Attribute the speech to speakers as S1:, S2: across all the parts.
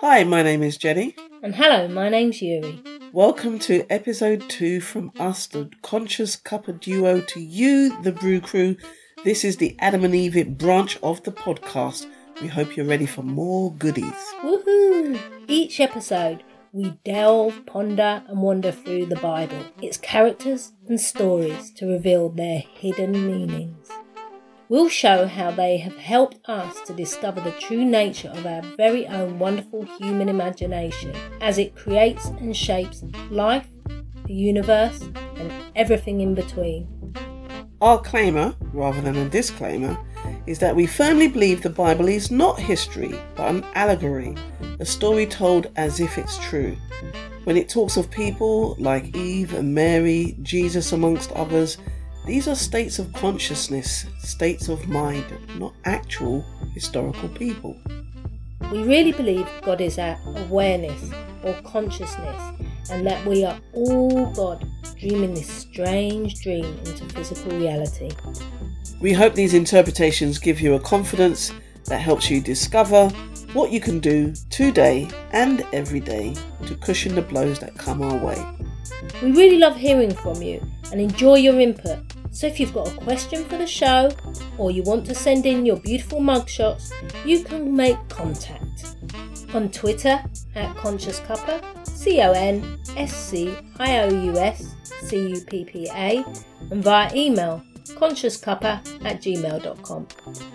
S1: Hi, my name is Jenny.
S2: And hello, my name's Eury.
S1: Welcome to episode two from us, the Conscious Cuppa duo, to you, the Brew Crew. This is the Adam and Eve branch of the podcast. We hope you're ready for more goodies.
S2: Woohoo! Each episode, we delve, ponder, and wander through the Bible, its characters and stories to reveal their hidden meanings. We'll show how they have helped us to discover the true nature of our very own wonderful human imagination as it creates and shapes life, the universe, and everything in between.
S1: Our claimer, rather than a disclaimer, is that we firmly believe the Bible is not history, but an allegory, a story told as if it's true. When it talks of people like Eve and Mary, Jesus amongst others, these are states of consciousness, states of mind, not actual historical people.
S2: We really believe God is our awareness or consciousness and that we are all God dreaming this strange dream into physical reality.
S1: We hope these interpretations give you a confidence that helps you discover what you can do today and every day to cushion the blows that come our way.
S2: We really love hearing from you and enjoy your input. So if you've got a question for the show or you want to send in your beautiful mugshots, you can make contact. On Twitter at Conscious Cuppa, C O N S C I O U S C U P P A, and via email consciouscuppa at gmail.com.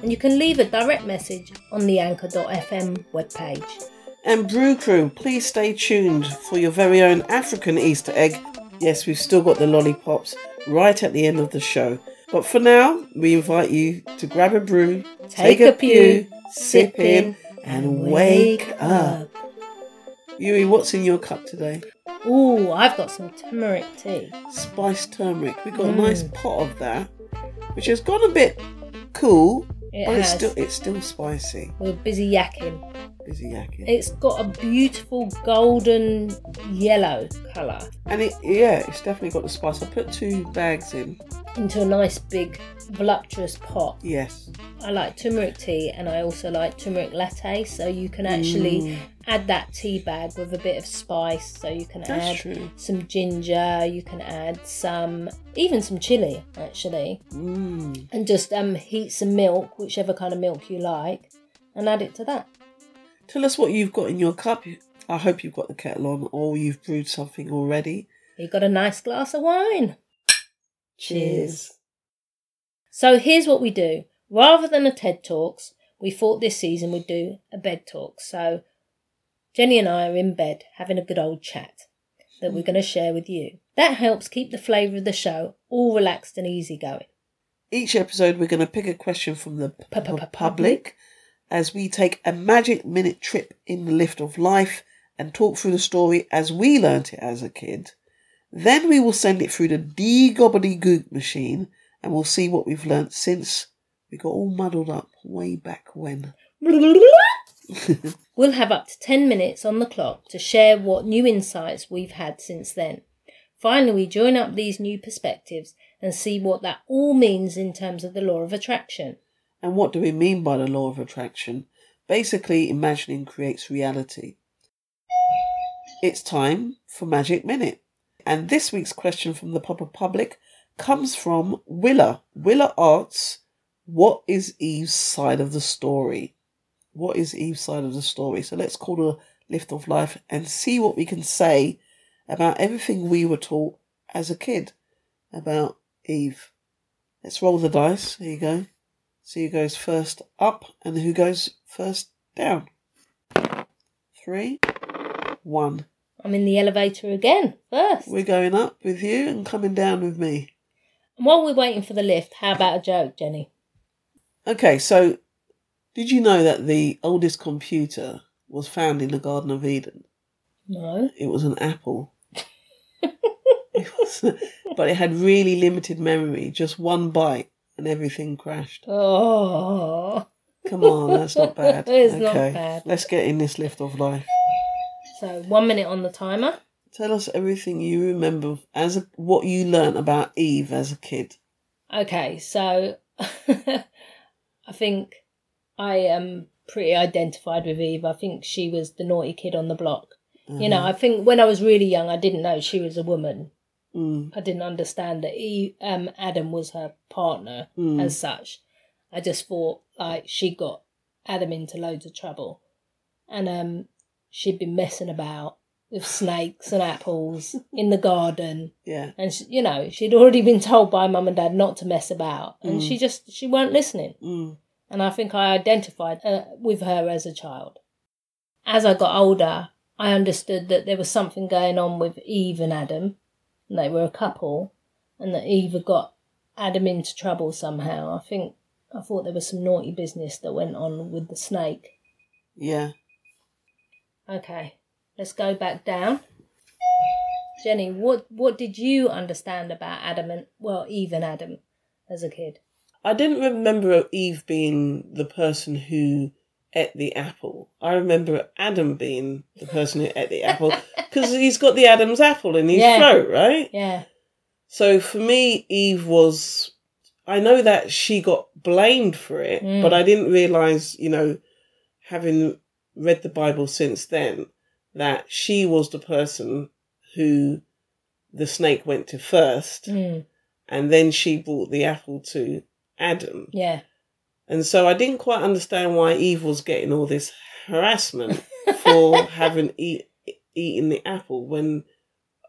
S2: And you can leave a direct message on the anchor.fm webpage.
S1: And Brew Crew, please stay tuned for your very own African Easter egg. Yes, we've still got the lollipops right at the end of the show. But for now, we invite you to grab a brew,
S2: take, take a pew, sip in, and wake up.
S1: Eury, what's in your cup today?
S2: Ooh, I've got some turmeric tea.
S1: Spiced turmeric. We've got mm. a nice pot of that, which has gone a bit cool, it but has. it's still it's still spicy.
S2: We're busy yakking.
S1: Busy yakking.
S2: It's got a beautiful golden yellow colour.
S1: And it yeah, it's definitely got the spice. I put two bags in.
S2: Into a nice big voluptuous pot.
S1: Yes.
S2: I like turmeric tea and I also like turmeric latte, so you can actually mm. add that tea bag with a bit of spice. So you can
S1: That's
S2: add
S1: true.
S2: some ginger, you can add some, even some chili actually,
S1: mm.
S2: and just um, heat some milk, whichever kind of milk you like, and add it to that.
S1: Tell us what you've got in your cup. I hope you've got the kettle on or you've brewed something already.
S2: You've got a nice glass of wine.
S1: Cheers.
S2: So here's what we do. Rather than a TED Talks, we thought this season we'd do a bed talk. So Jenny and I are in bed having a good old chat that we're going to share with you. That helps keep the flavour of the show all relaxed and easygoing.
S1: Each episode, we're going to pick a question from the public as we take a magic minute trip in the lift of life and talk through the story as we learnt it as a kid. Then we will send it through the D-gobbly-gook machine and we'll see what we've learnt since we got all muddled up way back when.
S2: we'll have up to 10 minutes on the clock to share what new insights we've had since then. Finally, we join up these new perspectives and see what that all means in terms of the law of attraction.
S1: And what do we mean by the law of attraction? Basically, imagining creates reality. It's time for Magic Minute. And this week's question from the Papa Public comes from Willer. Willer asks, What is Eve's side of the story? What is Eve's side of the story? So let's call a lift of life and see what we can say about everything we were taught as a kid about Eve. Let's roll the dice. Here you go. See who goes first up and who goes first down. Three, one.
S2: I'm in the elevator again first.
S1: We're going up with you and coming down with me.
S2: And while we're waiting for the lift, how about a joke, Jenny?
S1: Okay, so did you know that the oldest computer was found in the Garden of Eden?
S2: No.
S1: It was an apple. it was, but it had really limited memory, just one byte, and everything crashed.
S2: Oh.
S1: Come on, that's not bad.
S2: it's
S1: okay.
S2: not bad.
S1: Let's get in this lift of life.
S2: So, one minute on the timer.
S1: Tell us everything you remember as a, what you learnt about Eve as a kid.
S2: Okay, so I think I am pretty identified with Eve. I think she was the naughty kid on the block. You know, uh-huh. I think when I was really young, I didn't know she was a woman.
S1: Mm,
S2: I didn't understand that Eve, um, Adam was her partner
S1: Mm.
S2: as such. I just thought like she got Adam into loads of trouble, and um, she'd been messing about with snakes and apples in the garden,
S1: yeah.
S2: and she, you know she'd already been told by mum and dad not to mess about, and
S1: Mm.
S2: she just she weren't listening.
S1: Mm,
S2: And I think I identified uh, with her as a child. As I got older, I understood that there was something going on with Eve and Adam. And they were a couple, and that Eve got Adam into trouble somehow. I think I thought there was some naughty business that went on with the snake.
S1: yeah.
S2: Okay, let's go back down. Jenny, what what did you understand about Adam and well Eve and Adam as a kid?
S1: I didn't remember Eve being the person who ate the apple. I remember Adam being the person who ate the apple because he's got the Adam's apple in his
S2: Yeah.
S1: throat, right?
S2: Yeah,
S1: So for me, Eve was. I know that she got blamed for it,
S2: Mm.
S1: but I didn't realize, you know, having read the Bible since then, that she was the person who the snake went to first,
S2: mm,
S1: and then she brought the apple to Adam.
S2: yeah,
S1: And so I didn't quite understand why Eve was getting all this harassment for having eat, eaten the apple when,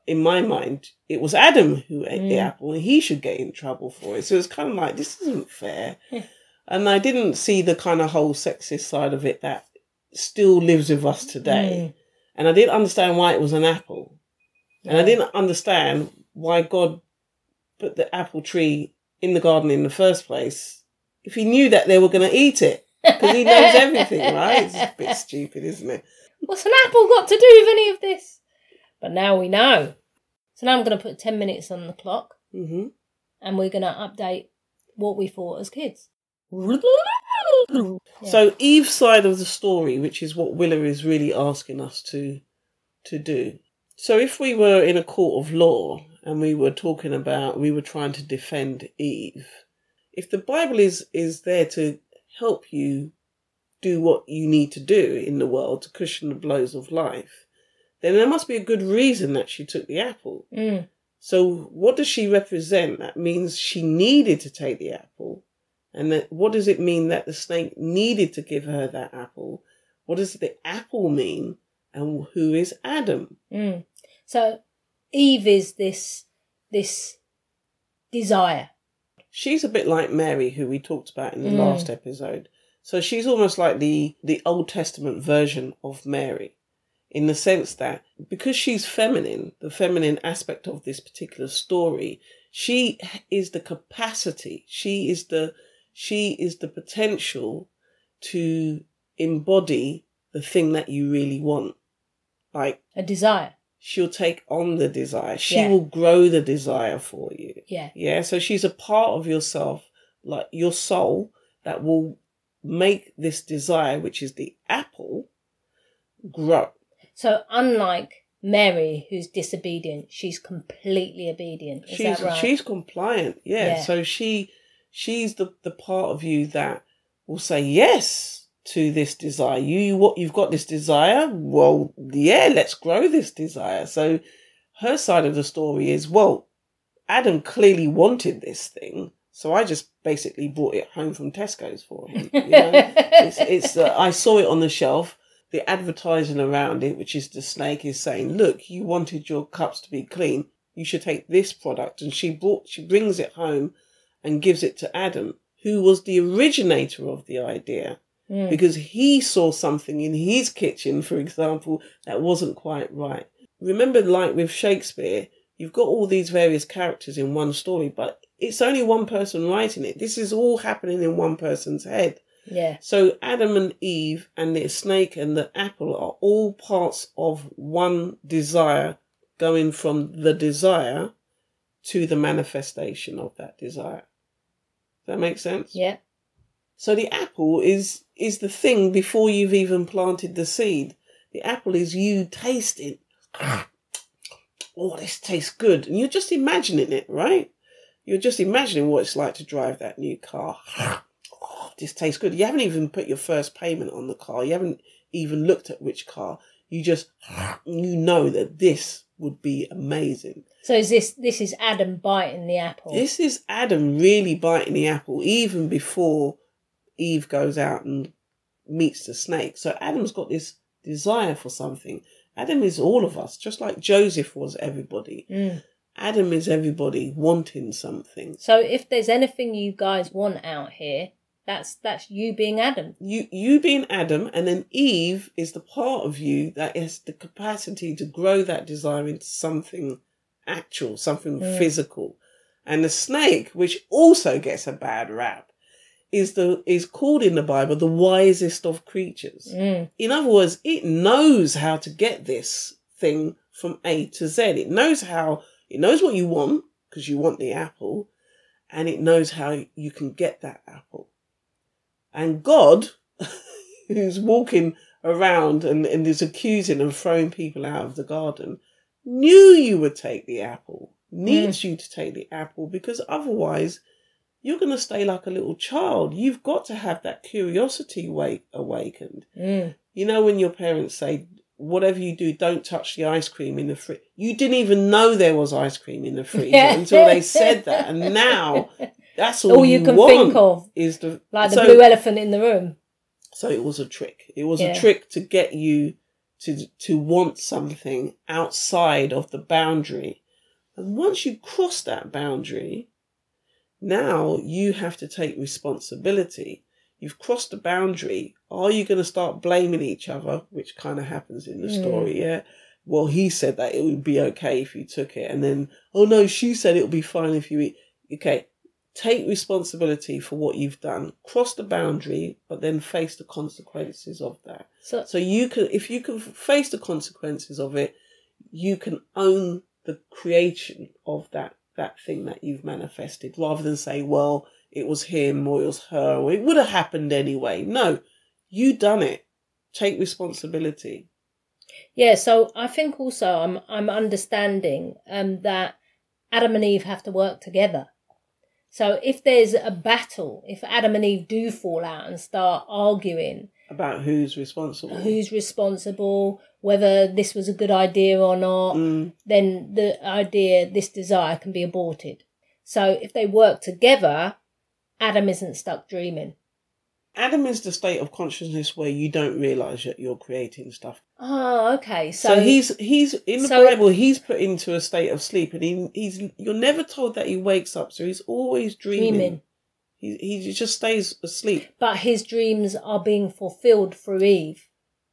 S1: in my mind, it was Adam who ate the
S2: Mm.
S1: apple and he should get in trouble for it. So it's kind of like, this isn't fair.
S2: Yeah.
S1: and I didn't see the kind of whole sexist side of it that still lives with us today. And I didn't understand why it was an apple. And I didn't understand why God put the apple tree in the garden in the first place if he knew that they were going to eat it. Because he knows everything, right? It's a bit stupid, isn't it?
S2: What's an apple got to do with any of this? But now we know. So now I'm going to put 10 minutes on the clock
S1: hmm
S2: and we're going to update what we thought as kids. Yeah.
S1: So Eve's side of the story, which is what Willer is really asking us to to do. So if we were in a court of law and we were talking about we were trying to defend Eve, if the Bible is is there to help you do what you need to do in the world to cushion the blows of life, then there must be a good reason that she took the apple.
S2: Mm,
S1: So what does she represent? That means she needed to take the apple. And that, what does it mean that the snake needed to give her that apple? What does the apple mean? And who is Adam?
S2: mm. So Eve is this this desire.
S1: She's a bit like Mary, who we talked about in the
S2: Mm.
S1: last episode. So she's almost like the, the Old Testament version of Mary, in the sense that because she's feminine, the feminine aspect of this particular story, she is the capacity, she is the she is the potential to embody the thing that you really want. Like
S2: A desire.
S1: She'll take on the desire. She
S2: Yeah.
S1: will grow the desire for you.
S2: Yeah.
S1: Yeah, so she's a part of yourself, like your soul, that will make this desire, which is the apple, grow.
S2: So unlike Mary, who's disobedient, she's completely obedient. Is
S1: she's
S2: that right?
S1: she's compliant. Yeah.
S2: Yeah.
S1: So she she's the the part of you that will say yes to this desire. You what you've got this desire. Well, yeah, let's grow this desire. So her side of the story is well, Adam clearly wanted this thing, so I just basically brought it home from Tesco's for him. You know? it's it's uh, I saw it on the shelf. The advertising around it, which is the snake, is saying, "Look, you wanted your cups to be clean. You should take this product." And she brought, she brings it home, and gives it to Adam, who was the originator of the idea,
S2: Mm.
S1: because he saw something in his kitchen, for example, that wasn't quite right. Remember, like with Shakespeare, you've got all these various characters in one story, but it's only one person writing it. This is all happening in one person's head.
S2: Yeah.
S1: So Adam and Eve and the snake and the apple are all parts of one desire going from the desire to the manifestation of that desire. Does that make sense?
S2: Yeah.
S1: So the apple is is the thing before you've even planted the seed. The apple is you tasting. Oh, this tastes good. And you're just imagining it, right? You're just imagining what it's like to drive that new car. Oh, this tastes good. You haven't even put your first payment on the car. You haven't even looked at which car. You just, you know that this would be amazing.
S2: So is this this is Adam biting the apple?
S1: This is Adam really biting the apple even before Eve goes out and meets the snake. So Adam's got this desire for something. Adam is all of us, just like Joseph was everybody.
S2: Mm.
S1: Adam is everybody wanting something.
S2: So if there's anything you guys want out here, that's that's you being Adam.
S1: You you being Adam, and then Eve is the part of you that has the capacity to grow that desire into something actual, something
S2: Mm.
S1: physical. And the snake, which also gets a bad rap, is the is called in the Bible the wisest of creatures.
S2: Mm.
S1: In other words, it knows how to get this thing from A to Z. It knows how, it knows what you want because you want the apple, and it knows how you can get that apple. And God, who's walking around and, and is accusing and throwing people out of the garden, knew you would take the apple, needs you to take the apple because otherwise you're going to stay like a little child. You've got to have that curiosity wake awakened.
S2: Mm.
S1: You know, when your parents say, whatever you do, don't touch the ice cream in the fridge. You didn't even know there was ice cream in the freezer until they said that. And now that's all,
S2: All you can
S1: want
S2: think of,
S1: is the
S2: like the
S1: so,
S2: blue elephant in the room.
S1: So it was a trick. It was
S2: Yeah.
S1: a trick to get you to to want something outside of the boundary. And once you cross that boundary, now you have to take responsibility. You've crossed the boundary. Are you going to start blaming each other, which kind of happens in the
S2: Mm.
S1: story? Yeah. Well, he said that it would be okay if you took it, and then oh no, she said it would be fine if you eat. Okay, take responsibility for what you've done. Cross the boundary, but then face the consequences of that.
S2: So
S1: So you can, if you can face the consequences of it, you can own the creation of that that thing that you've manifested, rather than say, "Well, it was him or it was her or it would have happened anyway." No, you done it. Take responsibility.
S2: yeah, so I think also I'm I'm understanding um that Adam and Eve have to work together. So if there's a battle, if Adam and Eve do fall out and start arguing,
S1: About who's responsible.
S2: who's responsible, whether this was a good idea or not,
S1: Mm,
S2: then the idea, this desire can be aborted. So if they work together, Adam isn't stuck dreaming.
S1: Adam is the state of consciousness where you don't realize that you're creating stuff.
S2: Oh, okay. So,
S1: So, he's he's in the
S2: so-
S1: Bible. He's put into a state of sleep, and he, he's you're never told that he wakes up. So he's always dreaming.
S2: dreaming.
S1: He he just stays asleep.
S2: But his dreams are being fulfilled through Eve.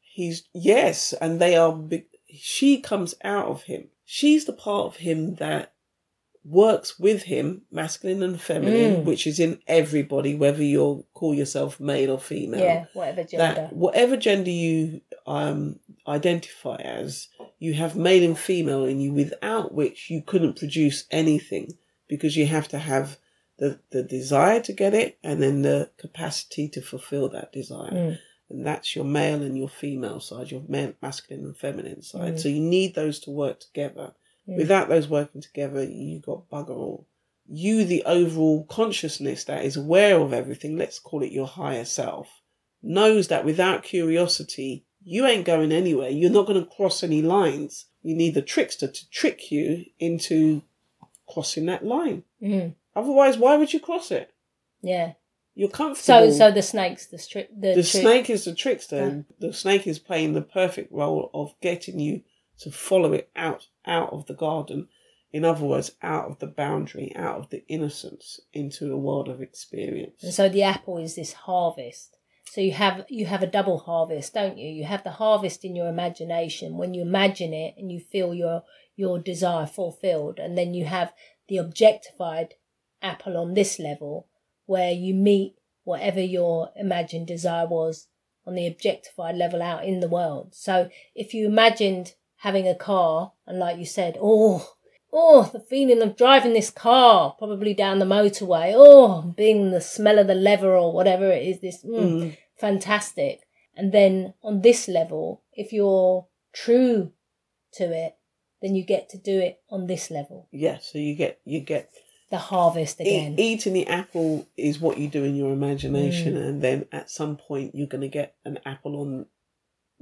S1: He's yes, and they are. Big, she comes out of him. She's the part of him that works with him, masculine and feminine,
S2: Mm.
S1: which is in everybody, whether you call yourself male or female.
S2: Yeah, whatever gender.
S1: that whatever gender you um, identify as, you have male and female in you, without which you couldn't produce anything because you have to have the, the desire to get it and then the capacity to fulfill that desire.
S2: Mm.
S1: And that's your male and your female side, your ma- masculine and feminine side.
S2: Mm.
S1: So you need those to work together.
S2: Mm.
S1: Without those working together, you got bugger all. You, the overall consciousness that is aware of everything, let's call it your higher self, knows that without curiosity, you ain't going anywhere. You're not going to cross any lines. You need the trickster to trick you into crossing that line.
S2: Mm.
S1: Otherwise, why would you cross it?
S2: Yeah.
S1: You're comfortable.
S2: So, so the snake's the stri- the,
S1: the snake is the trickster. The snake is playing the perfect role of getting you to follow it out out of the garden. In other words, out of the boundary, out of the innocence, into a world of experience.
S2: And so the apple is this harvest. So you have you have a double harvest, don't you? You have the harvest in your imagination when you imagine it and you feel your your desire fulfilled, and then you have the objectified apple on this level where you meet whatever your imagined desire was on the objectified level out in the world. So if you imagined having a car and like you said, oh Oh, the feeling of driving this car, probably down the motorway. Oh, being the smell of the leather or whatever it is. This mm,
S1: Mm.
S2: fantastic. And then on this level, if you're true to it, then you get to do it on this level.
S1: Yeah, so you get you get
S2: the harvest
S1: E-
S2: again.
S1: eating the apple is what you do in your imagination,
S2: Mm.
S1: and then at some point you're going to get an apple on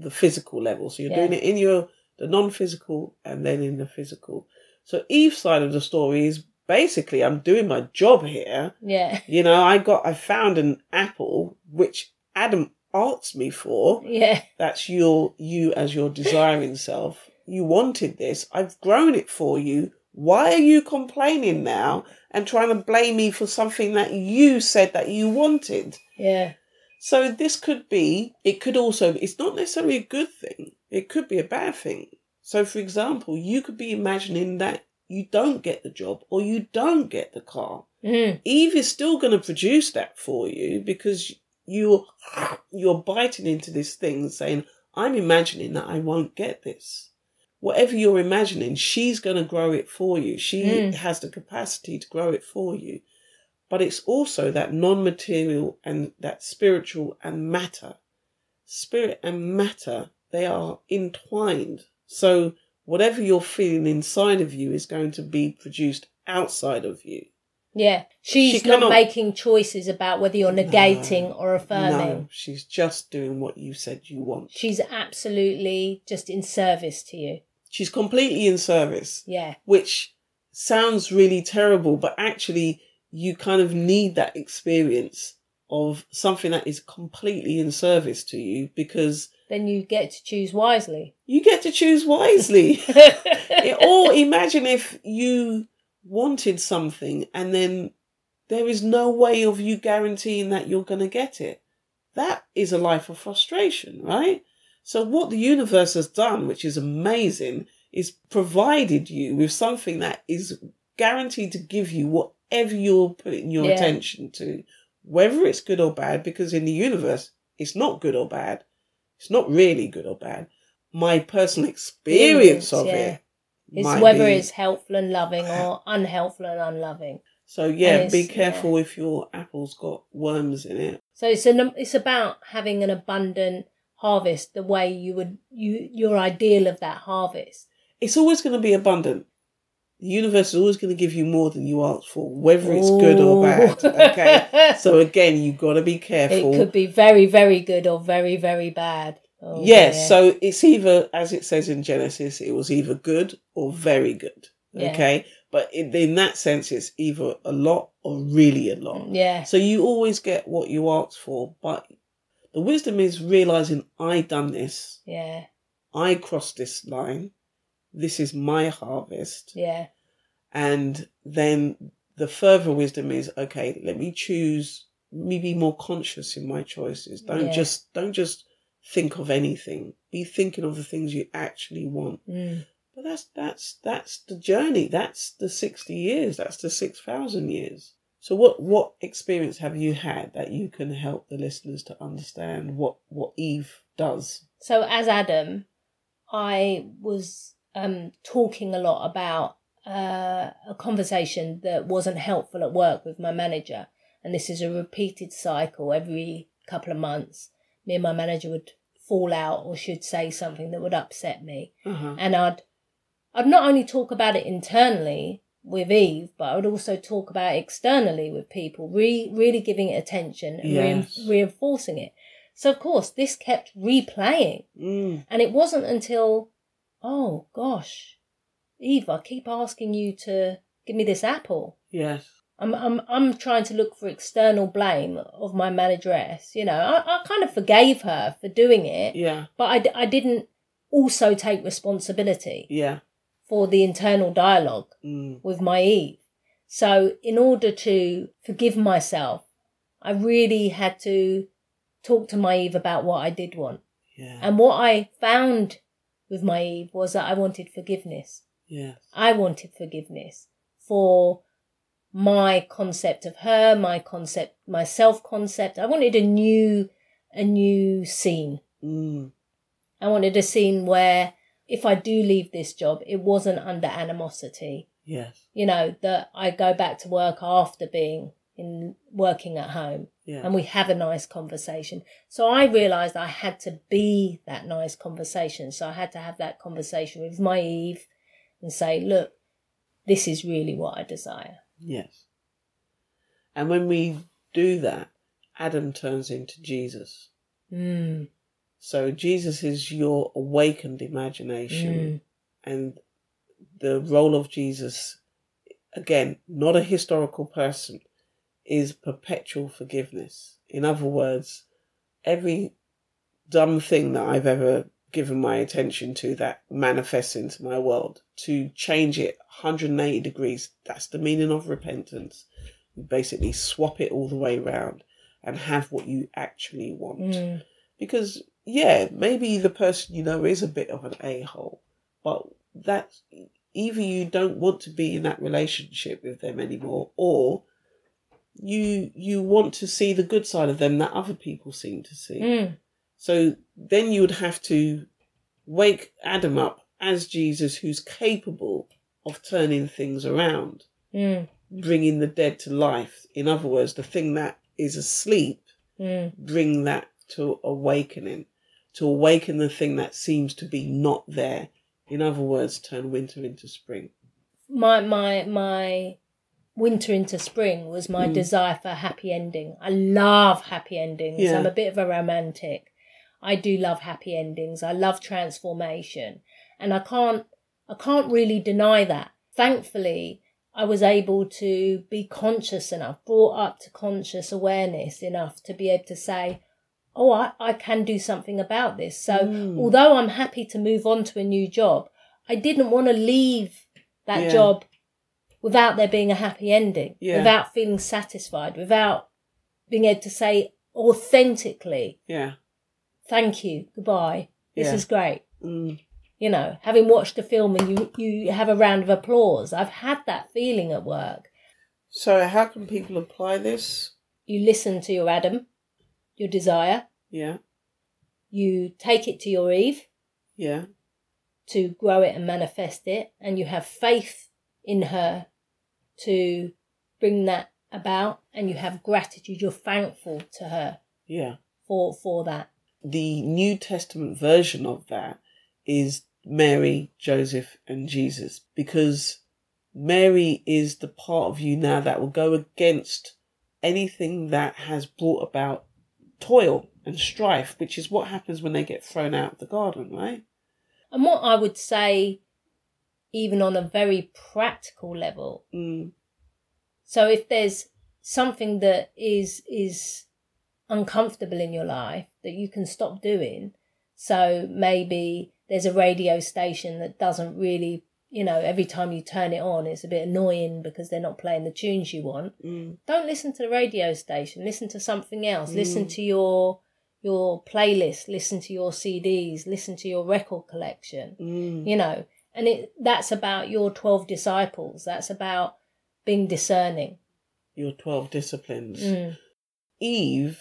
S1: the physical level. So you're
S2: Yeah.
S1: doing it in your the non-physical and then in the physical. So Eve's side of the story is basically I'm doing my job here.
S2: yeah,
S1: You know, I got I found an apple which Adam asked me for.
S2: yeah,
S1: That's your you as your desiring self. You wanted this. I've grown it for you. Why are you complaining now and trying to blame me for something that you said that you wanted?
S2: yeah,
S1: So this could be, it could also, it's not necessarily a good thing. It could be a bad thing. So for example, you could be imagining that you don't get the job or you don't get the car.
S2: mm,
S1: Eve is still going to produce that for you because you're, you're biting into this thing saying, I'm imagining that I won't get this. Whatever you're imagining, she's going to grow it for you. She
S2: Mm.
S1: has the capacity to grow it for you. But it's also that non material and that spiritual and matter. Spirit and matter, they are entwined. So whatever you're feeling inside of you is going to be produced outside of you.
S2: yeah. She's
S1: She
S2: not making choices about whether you're
S1: No,
S2: negating or affirming.
S1: No, she's just doing what you said you want.
S2: She's absolutely just in service to you.
S1: She's completely in service,
S2: Yeah,
S1: which sounds really terrible, but actually, you kind of need that experience of something that is completely in service to you because
S2: then you get to choose wisely.
S1: you get to choose wisely. or imagine if you wanted something and then there is no way of you guaranteeing that you're going to get it. That is a life of frustration, right? So, what the universe has done, which is amazing, is provided you with something that is guaranteed to give you whatever you're putting your
S2: Yeah.
S1: attention to, whether it's good or bad, because in the universe, it's not good or bad. It's not really good or bad. My personal experience of
S2: yeah.
S1: it.
S2: It's whether
S1: be-
S2: it's helpful and loving or unhelpful and unloving.
S1: So yeah, be careful if your apple's got worms in it.
S2: So it's an it's about having an abundant harvest the way you would you your ideal of that harvest.
S1: It's always going to be abundant. The universe is always going to give you more than you ask for, whether it's good or bad. Okay. so again, you've got to be careful.
S2: it could be very very good or very very bad. Oh,
S1: yes,
S2: dear.
S1: so it's either, as it says in Genesis, it was either good or very good.
S2: Yeah.
S1: Okay, but in, in that sense, it's either a lot or really a lot.
S2: yeah,
S1: So you always get what you ask for, but the wisdom is realizing I done this,
S2: yeah,
S1: I crossed this line, this is my harvest,
S2: yeah,
S1: and then the further wisdom is okay. Let me choose. Me be more conscious in my choices. Don't
S2: Yeah.
S1: just don't just think of anything. Be thinking of the things you actually want.
S2: mm,
S1: But that's that's that's the journey. That's the sixty years. That's the six thousand years. So what what experience have you had that you can help the listeners to understand what what Eve does?
S2: So as Adam, I was um, talking a lot about uh, a conversation that wasn't helpful at work with my manager, and this is a repeated cycle every couple of months. Me and my manager would fall out, or should say something that would upset me,
S1: Uh-huh.
S2: and I'd I'd not only talk about it internally with Eve, but I would also talk about externally with people, re- really giving it attention and
S1: Yes.
S2: reinforcing it. So of course, this kept replaying.
S1: Mm.
S2: And it wasn't until, oh gosh, Eve, I keep asking you to give me this apple.
S1: Yes.
S2: I'm, I'm, I'm trying to look for external blame of my manageress. You know, I, I kind of forgave her for doing it,
S1: Yeah.
S2: but I, I didn't also take responsibility
S1: Yeah.
S2: For the internal dialogue
S1: Mm.
S2: with my Eve. So, in order to forgive myself, I really had to talk to my Eve about what I did want.
S1: Yeah.
S2: And what I found with my Eve was that I wanted forgiveness.
S1: yes.
S2: I wanted forgiveness for my concept of her, my concept, my self concept. I wanted a new, a new scene.
S1: Mm.
S2: I wanted a scene where if I do leave this job, it wasn't under animosity.
S1: Yes.
S2: You know, that I go back to work after being in working at home
S1: Yeah.
S2: and we have a nice conversation. So I realized I had to be that nice conversation. So I had to have that conversation with my Eve and say, look, this is really what I desire.
S1: Yes. And when we do that, Adam turns into Jesus.
S2: Mm.
S1: So Jesus is your awakened imagination.
S2: Mm.
S1: And the role of Jesus, again, not a historical person, is perpetual forgiveness. In other words, every dumb thing that I've ever given my attention to that manifests into my world, to change it 180 degrees, that's the meaning of repentance. You basically swap it all the way around and have what you actually want.
S2: Mm.
S1: Because, yeah, maybe the person you know is a bit of an a hole, but that's either you don't want to be in that relationship with them anymore or you you want to see the good side of them that other people seem to see
S2: Mm.
S1: so then you would have to wake adam up as jesus who's capable of turning things around
S2: Mm.
S1: bringing the dead to life in other words the thing that is asleep
S2: Mm.
S1: bring that to awakening to awaken the thing that seems to be not there in other words turn winter into spring
S2: My my my winter into spring was my
S1: Mm.
S2: desire for a happy ending. I love happy endings.
S1: Yeah.
S2: I'm a bit of a romantic. I do love happy endings. I love transformation. And I can't I can't really deny that. Thankfully, I was able to be conscious enough, brought up to conscious awareness enough to be able to say, Oh, I, I can do something about this. So
S1: Mm.
S2: although I'm happy to move on to a new job, I didn't want to leave that
S1: Yeah.
S2: job without there being a happy ending,
S1: Yeah.
S2: without feeling satisfied, without being able to say authentically,
S1: yeah
S2: thank you, goodbye, this
S1: Yeah.
S2: is great.
S1: mm.
S2: You know, having watched a film and you, you have a round of applause, I've had that feeling at work.
S1: so how can people apply this
S2: You listen to your Adam, your desire,
S1: yeah.
S2: You take it to your Eve.
S1: Yeah.
S2: To grow it and manifest it, and you have faith in her to bring that about, and you have gratitude, you're thankful to her
S1: yeah.
S2: for for that.
S1: the New Testament version of that is Mary, Joseph, and Jesus. Because Mary is the part of you now that will go against anything that has brought about toil and strife, which is what happens when they get thrown out of the garden, right?
S2: And what I would say, even on a very practical level,
S1: Mm,
S2: so if there's something that is is uncomfortable in your life that you can stop doing, so maybe there's a radio station that doesn't really, you know, every time you turn it on, it's a bit annoying because they're not playing the tunes you want.
S1: mm,
S2: Don't listen to the radio station. Listen to something else. Listen
S1: Mm.
S2: to your your playlist. Listen to your CDs. Listen to your record collection
S1: mm.
S2: you know and it that's about your 12 disciples that's about being discerning
S1: Your 12 disciplines.
S2: Mm.
S1: Eve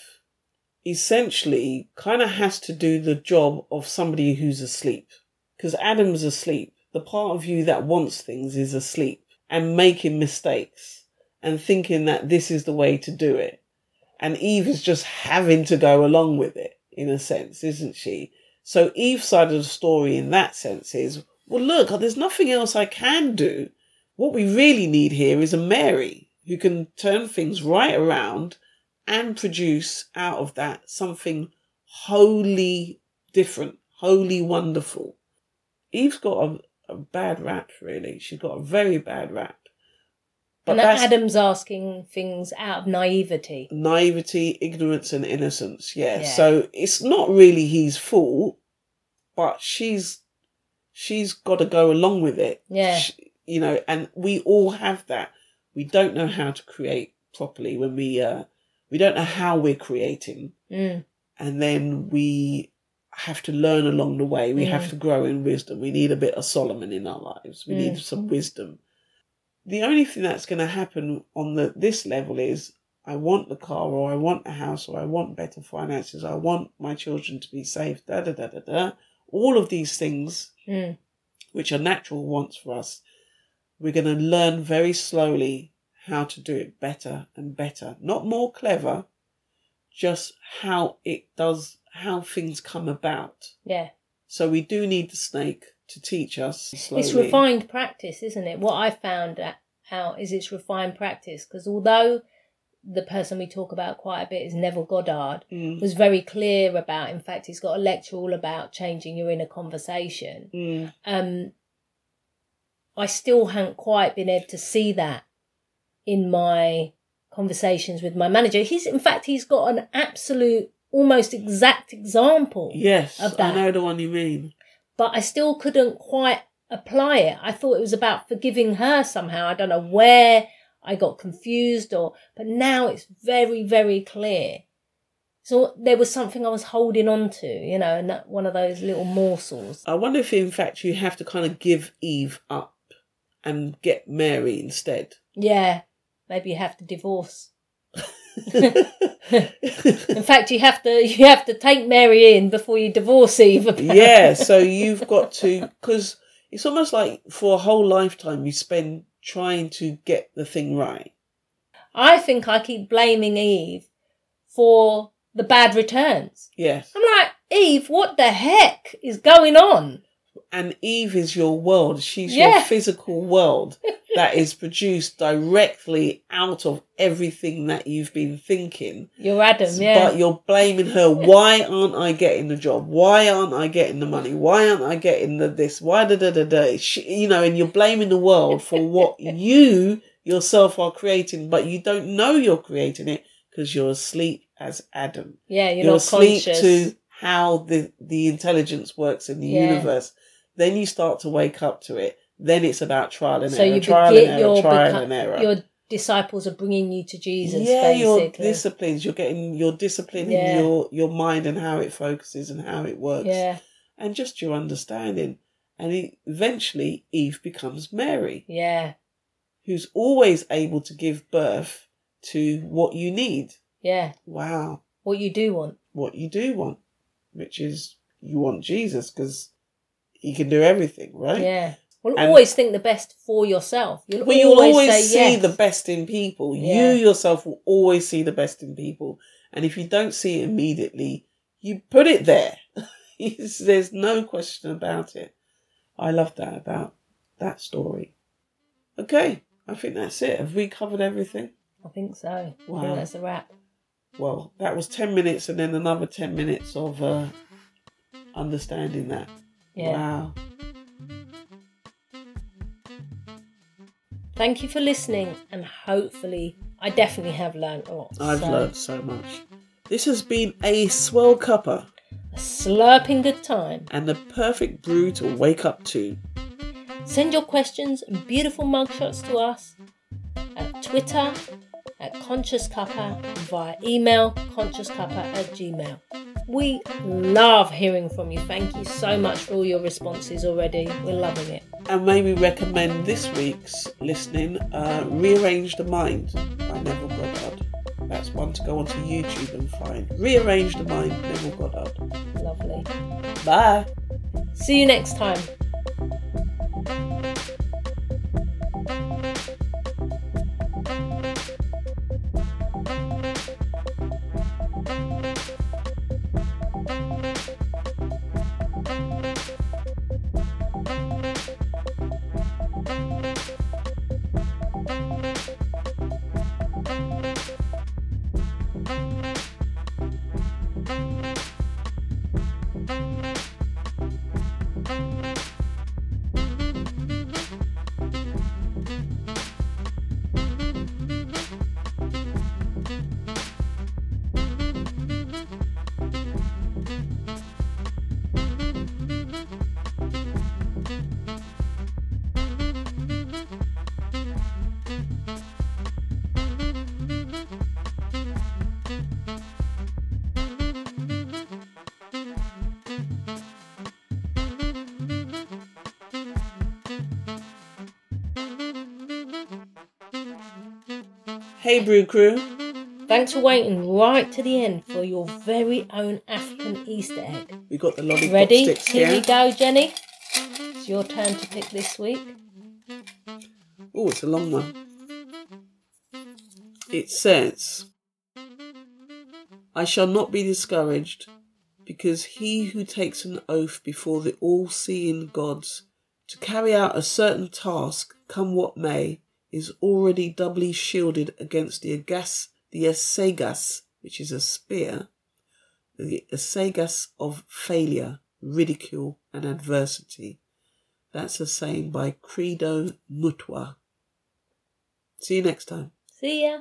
S1: essentially kind of has to do the job of somebody who's asleep. Because Adam's asleep. The part of you that wants things is asleep and making mistakes and thinking that this is the way to do it. And Eve is just having to go along with it, in a sense, isn't she? So Eve's side of the story in that sense is, well, look, there's nothing else I can do. What we really need here is a Mary who can turn things right around and produce out of that something wholly different, wholly wonderful. Eve's got a, a bad rap, really. She's got a very bad rap. But
S2: and that adam's asking things out of naivety
S1: naivety, ignorance, and innocence. Yeah.
S2: Yeah.
S1: So it's not really his fault, but she's she's got to go along with it.
S2: Yeah.
S1: She- you know, and we all have that. We don't know how to create properly when we uh we don't know how we're creating,
S2: mm.
S1: and then we have to learn along the way. We have
S2: Mm.
S1: to grow in wisdom. We need a bit of Solomon in our lives. We need
S2: Mm.
S1: some wisdom. The only thing that's going to happen on the this level is I want the car or I want a house or I want better finances. I want my children to be safe. Da da da da da. All of these things,
S2: Mm.
S1: which are natural wants for us, we're going to learn very slowly how to do it better and better. Not more clever, just how it does, how things come about.
S2: yeah
S1: So we do need the snake to teach us slowly.
S2: it's refined practice isn't it what i found out is its refined practice. Because although the person we talk about quite a bit is Neville Goddard,
S1: Mm.
S2: was very clear about. In fact, he's got a lecture all about changing your inner conversation.
S1: Mm.
S2: Um, I still haven't quite been able to see that in my conversations with my manager. He's, in fact, he's got an absolute, almost exact example,
S1: Yes,
S2: Of
S1: I know the one you mean.
S2: but I still couldn't quite apply it. I thought it was about forgiving her somehow. I don't know where I got confused or, but now it's very, very clear. So there was something I was holding on to, you know, and that one of those little morsels.
S1: I wonder if, in fact, you have to kind of give Eve up and get Mary instead.
S2: Yeah, maybe you have to divorce. In fact, you have to you have to take Mary in before you divorce Eve.
S1: yeah, so you've got to, because it's almost like for a whole lifetime you spend trying to get the thing right.
S2: I think I keep blaming Eve for the bad returns.
S1: Yes.
S2: I'm like, Eve, what the heck is going on?
S1: And Eve is your world. She's your physical world that is produced directly out of everything that you've been thinking.
S2: You're Adam, yeah.
S1: But you're blaming her. Why aren't I getting the job? Why aren't I getting the money? Why aren't I getting the this? Why da da da da? She, you know, and you're blaming the world for what you yourself are creating, but you don't know you're creating it because you're asleep as Adam.
S2: yeah, you're,
S1: You're,
S2: not
S1: asleep
S2: conscious.
S1: to how the the intelligence works in the
S2: Yeah.
S1: universe. Then you start to wake up to it. Then it's about trial and
S2: so
S1: error,
S2: you
S1: trial
S2: begin
S1: and error,
S2: your
S1: trial
S2: beco-
S1: and error.
S2: your disciples are bringing you to Jesus.
S1: yeah, your
S2: basically.
S1: disciplines. You're getting your discipline
S2: Yeah.
S1: in your your mind and how it focuses and how it works,
S2: yeah,
S1: and just your understanding. And eventually, Eve becomes Mary,
S2: yeah,
S1: who's always able to give birth to what you need.
S2: yeah.
S1: Wow,
S2: What you do want.
S1: what you do want, which is you want Jesus because he can do everything, right?
S2: Yeah. Well,
S1: And-
S2: always think the best for yourself. You'll
S1: Well, you'll
S2: always,
S1: always, see
S2: yes.
S1: the best in people.
S2: Yeah.
S1: You yourself will always see the best in people. And if you don't see it immediately, you put it there. There's no question about it. I love that about that story. Okay, I think that's it. Have we covered everything?
S2: I think so.
S1: Wow.
S2: think that's a wrap.
S1: Well, that was 10 minutes and then another 10 minutes of uh, understanding that.
S2: Yeah.
S1: Wow.
S2: Thank you for listening, and hopefully, I definitely have learned a lot.
S1: I've
S2: So,
S1: learned so much. This has been a swell cuppa
S2: a slurping good time.
S1: and the perfect brew to wake up to.
S2: Send your questions and beautiful mugshots to us at Twitter at Conscious Cuppa via email consciouscuppa at gmail. We love hearing from you. Thank you so much for all your responses already. We're loving it.
S1: And maybe recommend this week's listening uh, Rearrange the Mind by Neville Goddard. That's one to go onto YouTube and find. Rearrange the Mind, Neville Goddard.
S2: Lovely.
S1: Bye.
S2: See you next time.
S1: Hey, Brew Crew.
S2: Thanks for waiting right to the end for your very own African Easter egg.
S1: We got the lollipop
S2: Ready?
S1: sticks
S2: Here we
S1: here.
S2: go, Jenny. It's your turn to pick this week.
S1: Oh, it's a long one. It says, I shall not be discouraged, because he who takes an oath before the all seeing gods to carry out a certain task, come what may, is already doubly shielded against the agas, the assegais, which is a spear, the assegais of failure, ridicule, and adversity. That's a saying by Credo Mutwa. See you next time.
S2: See ya.